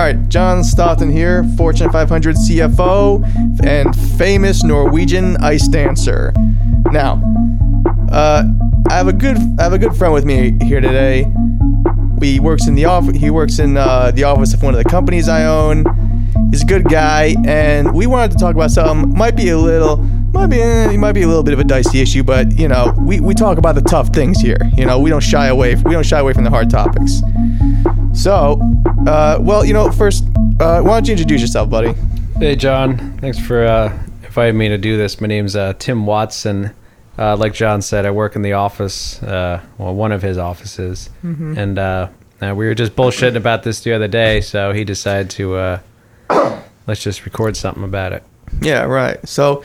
right, John Stoughton here, Fortune 500 CFO and famous Norwegian ice dancer. Now, uh, I have a good I have a good friend with me here today. He works in the office. He works in uh, the office of one of the companies I own. He's a good guy, and we wanted to talk about something. Might be a little, might be, eh, might be a little bit of a dicey issue, but you know, we, we talk about the tough things here. You know, we don't shy away. We don't shy away from the hard topics. So, uh, well, you know, first, uh, why don't you introduce yourself, buddy? Hey, John. Thanks for uh, inviting me to do this. My name's uh, Tim Watson. Uh, like John said, I work in the office, uh, well, one of his offices, and uh, uh, we were just bullshitting about this the other day. So he decided to uh, let's just record something about it. Yeah, right. So,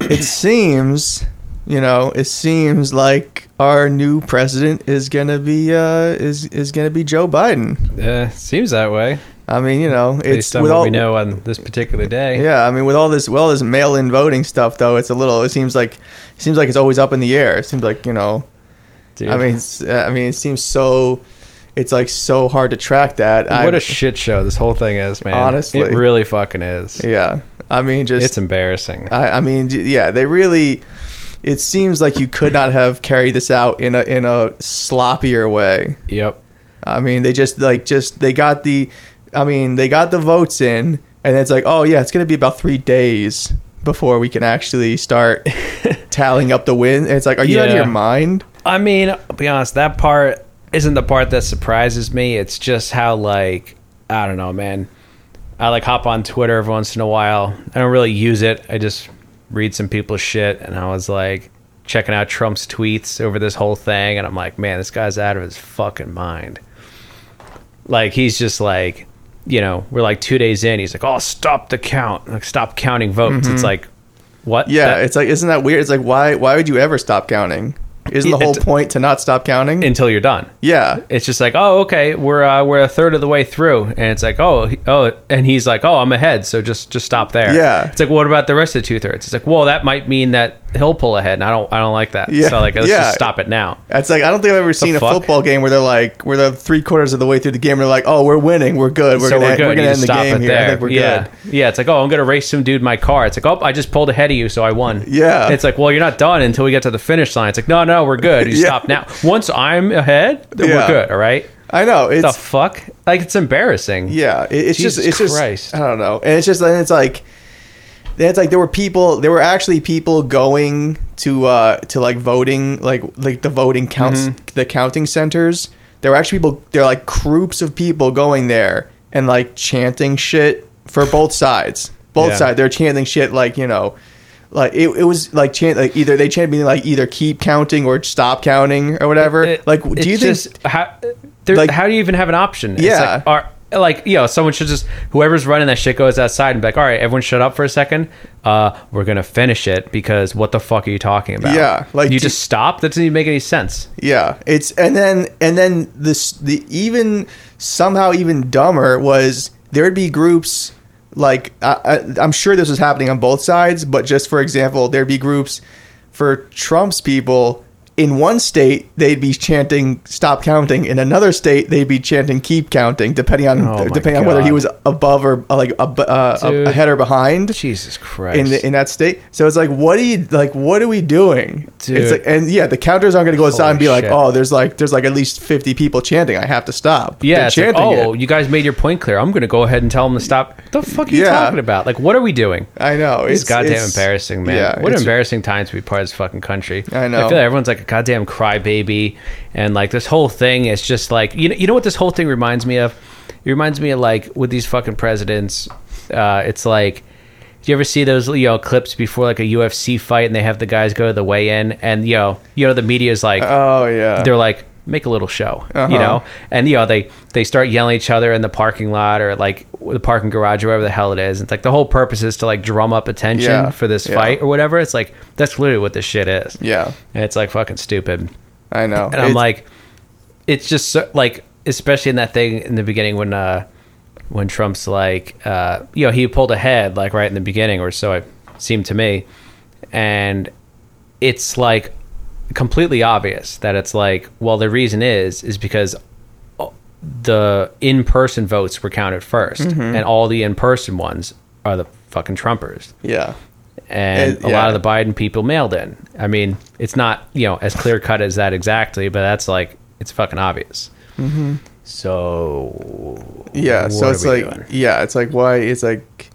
it seems, you know, it seems like our new president is gonna be uh, is is gonna be Joe Biden. Uh, seems that way, I mean, you know, it's based on with what all we know on this particular day. Yeah, I mean, with all this, well, this mail-in voting stuff, though, it's a little. It seems like, it seems like it's always up in the air. It seems like you know, Dude. I mean, uh, I mean, it seems so. It's like so hard to track that. what I- a shit show this whole thing is, man. Honestly. it really fucking is. yeah. I mean, just It's embarrassing. I, I mean, yeah, they really. It seems like you could not have carried this out in a in a sloppier way. Yep. I mean, they just like just they got the, I mean, they got the votes in, and it's like, oh yeah, it's gonna be about three days before we can actually start tallying up the win. And it's like, are you out of your mind? I mean, I'll be honest, that part isn't the part that surprises me. It's just how like I don't know, man. I like hop on Twitter every once in a while. I don't really use it. I just read some people's shit and I was like checking out Trump's tweets over this whole thing and I'm like, man, this guy's out of his fucking mind. Like he's just like, you know, we're like 2 days in, he's like, "Oh, stop the count. Like stop counting votes." It's like what? Mm-hmm. Yeah, That- it's like, isn't that weird? It's like, why why would you ever stop counting? Isn't the whole it's- point to not stop counting? until you're done. yeah, it's just like, oh, okay, we're uh, we're a third of the way through, and it's like, oh, oh, and he's like, oh, I'm ahead, so just just stop there. Yeah. it's like, what about the rest of the two thirds? It's like, well, that might mean that he'll pull ahead, and I don't, I don't like that. Yeah, So like, let's yeah. just stop it now. it's like I don't think I've ever seen a fuck? football game where they're like, where they're three quarters of the way through the game, and they're like, oh, we're winning, we're good, we're so gonna we're good. we're gonna end the stop game it here. I there. think we're yeah, good. yeah. It's like, oh, I'm gonna race some dude in my car. It's like, oh, I just pulled ahead of you, so I won. Yeah. It's like, well, you're not done until we get to the finish line. It's like, no, no, we're good. You Yeah. stop now. Once I'm ahead, then we're good. All right. I know The it's fuck? Like it's embarrassing. Yeah, it, it's just it's Christ. just I don't know, and it's just and it's like it's like there were people there were actually people going to uh to like voting like like the voting counts Mm-hmm. the counting centers. There were actually people there are like groups of people going there and like chanting shit for both sides. Both Yeah. sides they're chanting shit like you know. Like it, it was like chant like either they chanted being like either keep counting or stop counting or whatever. It- like do you think just, how there, like- how do you even have an option? It's Yeah. like, are, like you know, someone should just whoever's running that shit goes outside and be like, all right, everyone, shut up for a second. Uh, we're gonna finish it because what the fuck are you talking about? Yeah, like, you do- just stop. That doesn't even make any sense. Yeah, it's and then and then this the even somehow even dumber was there'd be groups like I, I, I'm sure this was happening on both sides, but just for example, there'd be groups for Trump's people. In one state, they'd be chanting "Stop counting." In another state, they'd be chanting "Keep counting," depending on Oh depending on whether he was above or uh, like a, uh, Dude. ahead or behind Jesus Christ. in the, in that state. So it's like, what are you like? What are we doing? Dude. It's like, and yeah, the counters aren't going to go aside and be Holy like, oh, there's like there's like at least fifty people chanting. I have to stop. yeah, They're like, chanting oh, it. you guys made your point clear. I'm gonna go ahead and tell them to stop. What the fuck are you Yeah. talking about? Like, what are we doing? I know It's, it's goddamn it's- embarrassing, man. Yeah, what embarrassing time to be part of this fucking country. I know. I feel like everyone's like goddamn crybaby, and like this whole thing is just like you know. You know what this whole thing reminds me of? It reminds me of like with these fucking presidents. Uh, it's like. Do you ever see those you know clips before like a UFC fight and they have the guys go to the weigh-in and you know you know the media is like Oh yeah. they're like make a little show Uh-huh. you know and you know they they start yelling at each other in the parking lot or like the parking garage or whatever the hell it is it's like the whole purpose is to like drum up attention Yeah. for this Yeah. fight or whatever it's like that's literally what this shit is yeah, and it's like fucking stupid I know. and i'm like it's just so, like especially in that thing in the beginning when uh when trump's like uh you know he pulled ahead like right in the beginning or so it seemed to me and it's like completely obvious that it's like well the reason is is because the in-person votes were counted 1st Mm-hmm. and all the in-person ones are the fucking Trumpers. Yeah. And It- a yeah. lot of the Biden people mailed in. I mean, it's not you know as clear cut as that exactly, but that's like it's fucking obvious. Mm-hmm. So Yeah. so it's like, doing? yeah, it's like why it's like,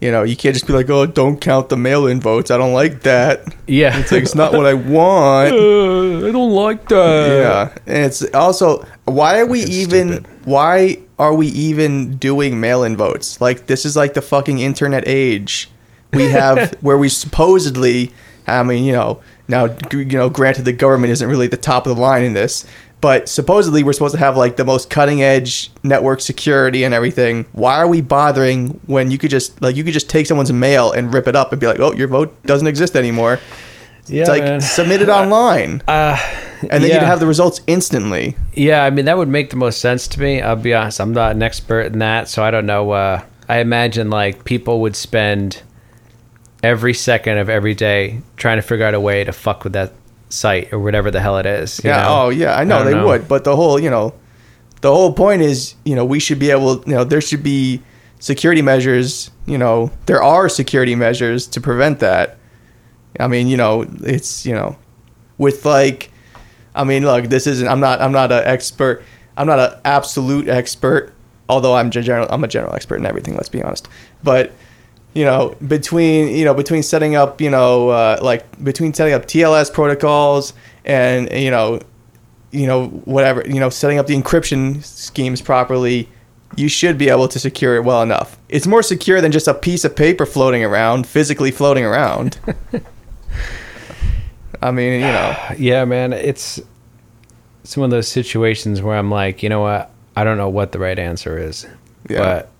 you know, you can't just be like, oh, don't count the mail-in votes. I don't like that. yeah, It's like it's not what I want. Uh, I don't like that. yeah, and it's also why are we Fucking even? stupid. Why are we even doing mail-in votes? Like this is like the fucking internet age. We have where we supposedly, I mean, you know, now you know, granted the government isn't really at the top of the line in this, but supposedly we're supposed to have like the most cutting edge network security and everything. Why are we bothering when you could just like you could just take someone's mail and rip it up and be like, oh, your vote doesn't exist anymore. Yeah, It's like man. submit it online, Uh, and then yeah. you'd have the results instantly. Yeah, I mean that would make the most sense to me. I'll be honest, I'm not an expert in that, so I don't know. Uh, I imagine like people would spend every second of every day trying to figure out a way to fuck with that site or whatever the hell it is. you Yeah. know? Oh, yeah. I know don't they know. would, but the whole, you know, the whole point is, you know, we should be able, you know, there should be security measures. You know, there are security measures to prevent that. I mean, you know, it's you know, with like, I mean, look, this isn't. I'm not. I'm not an expert. I'm not an absolute expert. Although I'm general. I'm a general expert in everything. Let's be honest. But you know, between you know, between setting up, you know, uh, like between setting up TLS protocols and you know, you know, whatever, you know, setting up the encryption schemes properly, you should be able to secure it well enough. It's more secure than just a piece of paper floating around, physically floating around. I mean, you know, Yeah, man, it's it's one of those situations where I'm like, you know what? I don't know what the right answer is, Yeah. but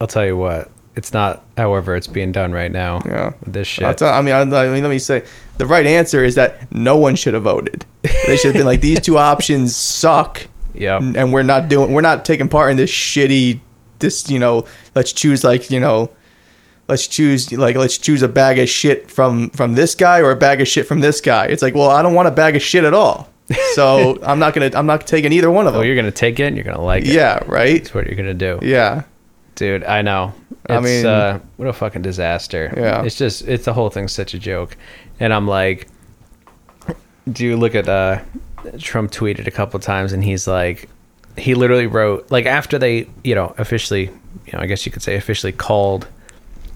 I'll tell you what. It's not. However, it's being done right now. Yeah. this shit. Tell- I mean, I, I mean, let me say, the right answer is that no one should have voted. They should have been like, these two options suck, Yep. and we're not doing, we're not taking part in this shitty, this, you know, let's choose like, you know, let's choose like let's choose a bag of shit from from this guy or a bag of shit from this guy. It's like, well, I don't want a bag of shit at all, so I'm not gonna, I'm not taking either one of Oh, them. you're gonna take it and you're gonna like it. yeah, right. That's what you're gonna do. Yeah, Dude, I know. It's, I mean- uh, what a fucking disaster. Yeah. It's just, it's the whole thing's such a joke. And I'm like, do you look at, uh, Trump tweeted a couple times and he's like, he literally wrote, like, after they, you know, officially, you know, I guess you could say officially called,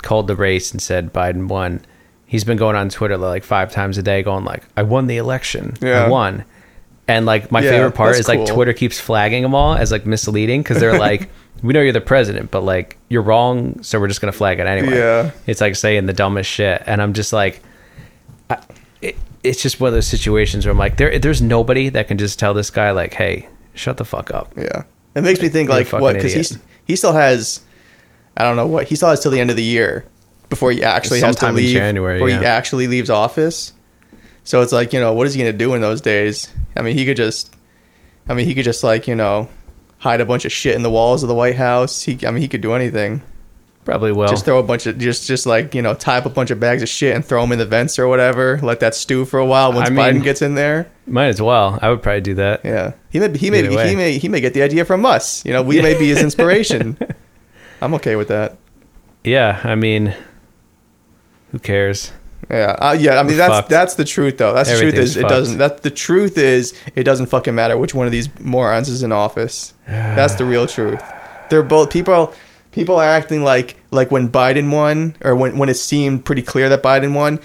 called the race and said Biden won. He's been going on Twitter like five times a day going like, I won the election. Yeah. I won. And like my Yeah, favorite part is like. Twitter keeps flagging them all as like misleading because they're like, we know you're the president, but like you're wrong, so we're just gonna flag it anyway. Yeah. it's like saying the dumbest shit, and I'm just like, I, it, it's just one of those situations where I'm like, there, there's nobody that can just tell this guy like, hey, shut the fuck up. yeah. It makes me think like what because he's he still has, I don't know what he still has till the end of the year before he actually has to leave. January, before he actually leaves office. So it's like you know what is he gonna do in those days? I mean he could just, I mean he could just like you know, hide a bunch of shit in the walls of the White House. He I mean he could do anything. Probably will. just throw a bunch of just just like you know tie up a bunch of bags of shit and throw them in the vents or whatever. Let that stew for a while once I mean- Biden gets in there. Might as well. I would probably do that. Yeah, he may he may Either way. he may he may get the idea from us. You know, we may be his inspiration. I'm okay with that. Yeah, I mean, who cares? Yeah, uh, yeah. I mean, We're that's fucked. that's the truth, though. That's the truth. Is it fucked. doesn't. That the truth is it doesn't fucking matter which one of these morons is in office. That's the real truth. They're both people. People are acting like like when Biden won, or when when it seemed pretty clear that Biden won.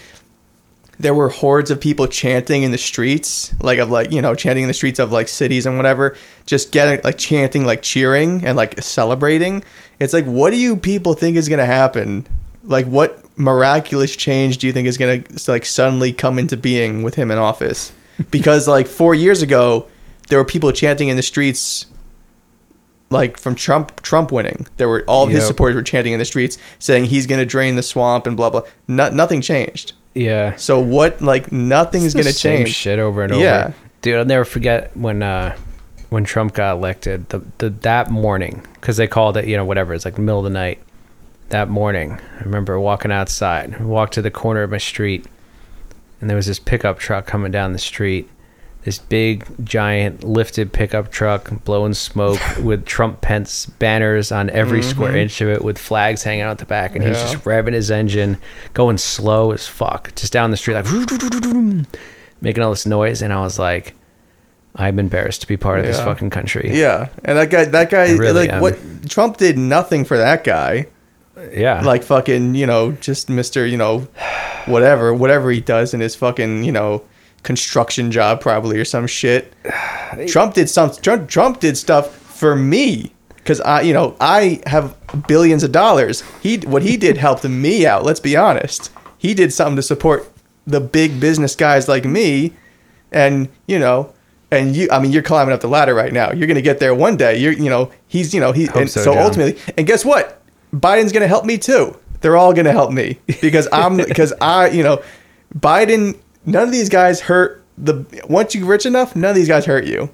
There were hordes of people chanting in the streets, like of like you know chanting in the streets of like cities and whatever, just getting like chanting, like cheering and like celebrating. It's like, what do you people think is gonna happen? Like, what miraculous change do you think is gonna like suddenly come into being with him in office? Because like four years ago, there were people chanting in the streets like from Trump Trump winning. There were all of his supporters were chanting in the streets saying he's going to drain the swamp and blah blah. No, nothing changed. Yeah, So what like nothing's It's the going to change. shit over and Yeah. over. Dude, I'll never forget when uh when Trump got elected. The, the that morning because they called it you know whatever it's like the middle of the night. That morning, I remember walking outside. I walked to the corner of my street, and there was this pickup truck coming down the street, this big giant lifted pickup truck blowing smoke with Trump Pence banners on every mm-hmm. square inch of it with flags hanging out the back and he's just revving his engine going slow as fuck just down the street like making all this noise and I was like I'm embarrassed to be part of this fucking country. Yeah, and that guy, that guy, really like am. what Trump did nothing for that guy. Yeah. Like fucking, you know, just Mister, you know, whatever, whatever he does in his fucking, you know, construction job probably or some shit. Trump did some. Trump, Trump did stuff for me because I, you know, I have billions of dollars. He, what he did helped me out. Let's be honest. He did something to support the big business guys like me, and you know. And you, I mean, you're climbing up the ladder right now. You're gonna get there one day. You're, you know, he's, you know, he. Hope And so, so ultimately, and guess what? Biden's gonna help me too. They're all gonna help me because I'm because I, you know, Biden. None of these guys hurt the. Once you're rich enough, none of these guys hurt you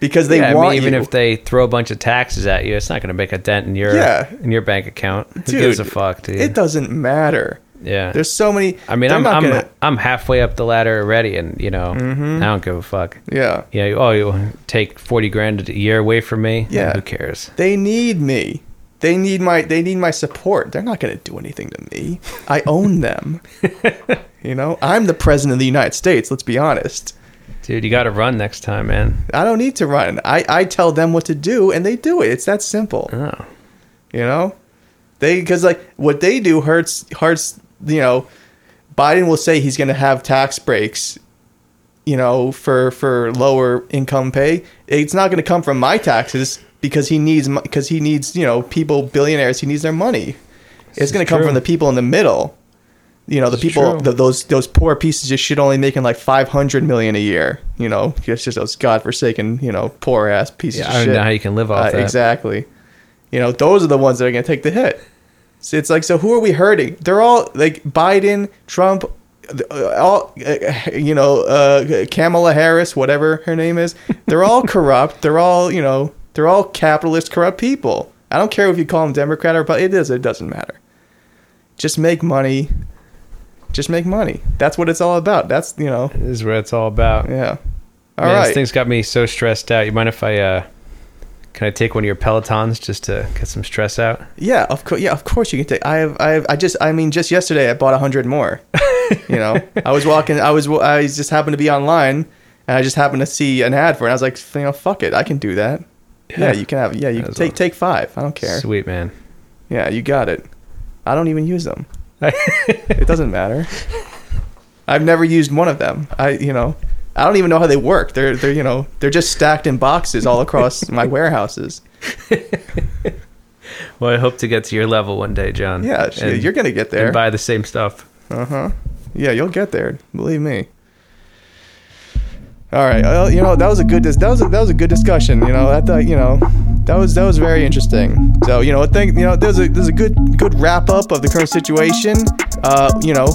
because they yeah, I want mean, even you. if they throw a bunch of taxes at you, it's not going to make a dent in your Yeah. in your bank account. Who Dude, gives a fuck, dude? It doesn't matter. yeah. There's so many. I mean, I'm I'm, gonna- Mm-hmm. I'm halfway up the ladder already, and you know, I don't give a fuck. yeah, Yeah. Oh, you take forty grand a year away from me? Yeah. Who cares? they need me. They need my. They need my support. They're not gonna do anything to me. I own them. you know, I'm the president of the United States. Let's be honest. Dude, you got to run next time, man. I don't need to run. I, I tell them what to do and they do it. It's that simple. Oh. You know? They cuz like what they do hurts hurts, you know, Biden will say he's going to have tax breaks, you know, for for lower income pay. It's not going to come from my taxes because he needs because he needs, you know, people billionaires, he needs their money. It's going to come true. from the people in the middle. You know, the This people, the, those those poor pieces of shit only making like five hundred million a year. You know, it's just those godforsaken, you know, poor ass pieces Yeah, of I don't shit. know how you can live off Uh, that. Exactly. You know, those are the ones that are going to take the hit. So it's like, so who are we hurting? They're all like Biden, Trump, uh, all uh, you know, uh, Kamala Harris, whatever her name is. They're all corrupt. They're all you know, they're all capitalist, corrupt people. I don't care if you call them Democrat or, but it is. It doesn't matter. Just make money. Just make money. That's what it's all about. That's you know, This is what it's all about. yeah. All Man, right. This thing's got me so stressed out. You mind if I uh can I take one of your Pelotons just to get some stress out? Yeah, of course. Yeah, of course you can take. I have. I have. I just. I mean, just yesterday I bought a hundred more. you know, I was walking. I was. I just happened to be online, and I just happened to see an ad for it. And I was like, you know, fuck it, I can do that. Yeah, Yeah. you can have. Yeah, you can take well. take five. I don't care. Sweet man. Yeah, you got it. I don't even use them. It doesn't matter. I've never used one of them. I. You know. I don't even know how they work. They're they're you know they're just stacked in boxes all across my warehouses. Well, I hope to get to your level one day, John. Yeah, And- you're gonna get there. And buy the same stuff. Uh huh. Yeah, you'll get there. Believe me. All right. Well, you know that was a good. Dis- that was a, that was a good discussion. You know, I thought you know that was that was very interesting. So you know, I you know there's a there's a good good wrap up of the current situation. Uh, you know,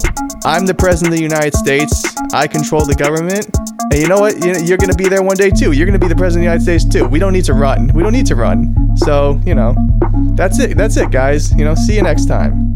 I'm the president of the United States. I control the government. And you know what? You- You're going to be there one day too. You're going to be the president of the United States too. We don't need to run. We don't need to run. So you know, that's it. That's it, guys. You know, see you next time.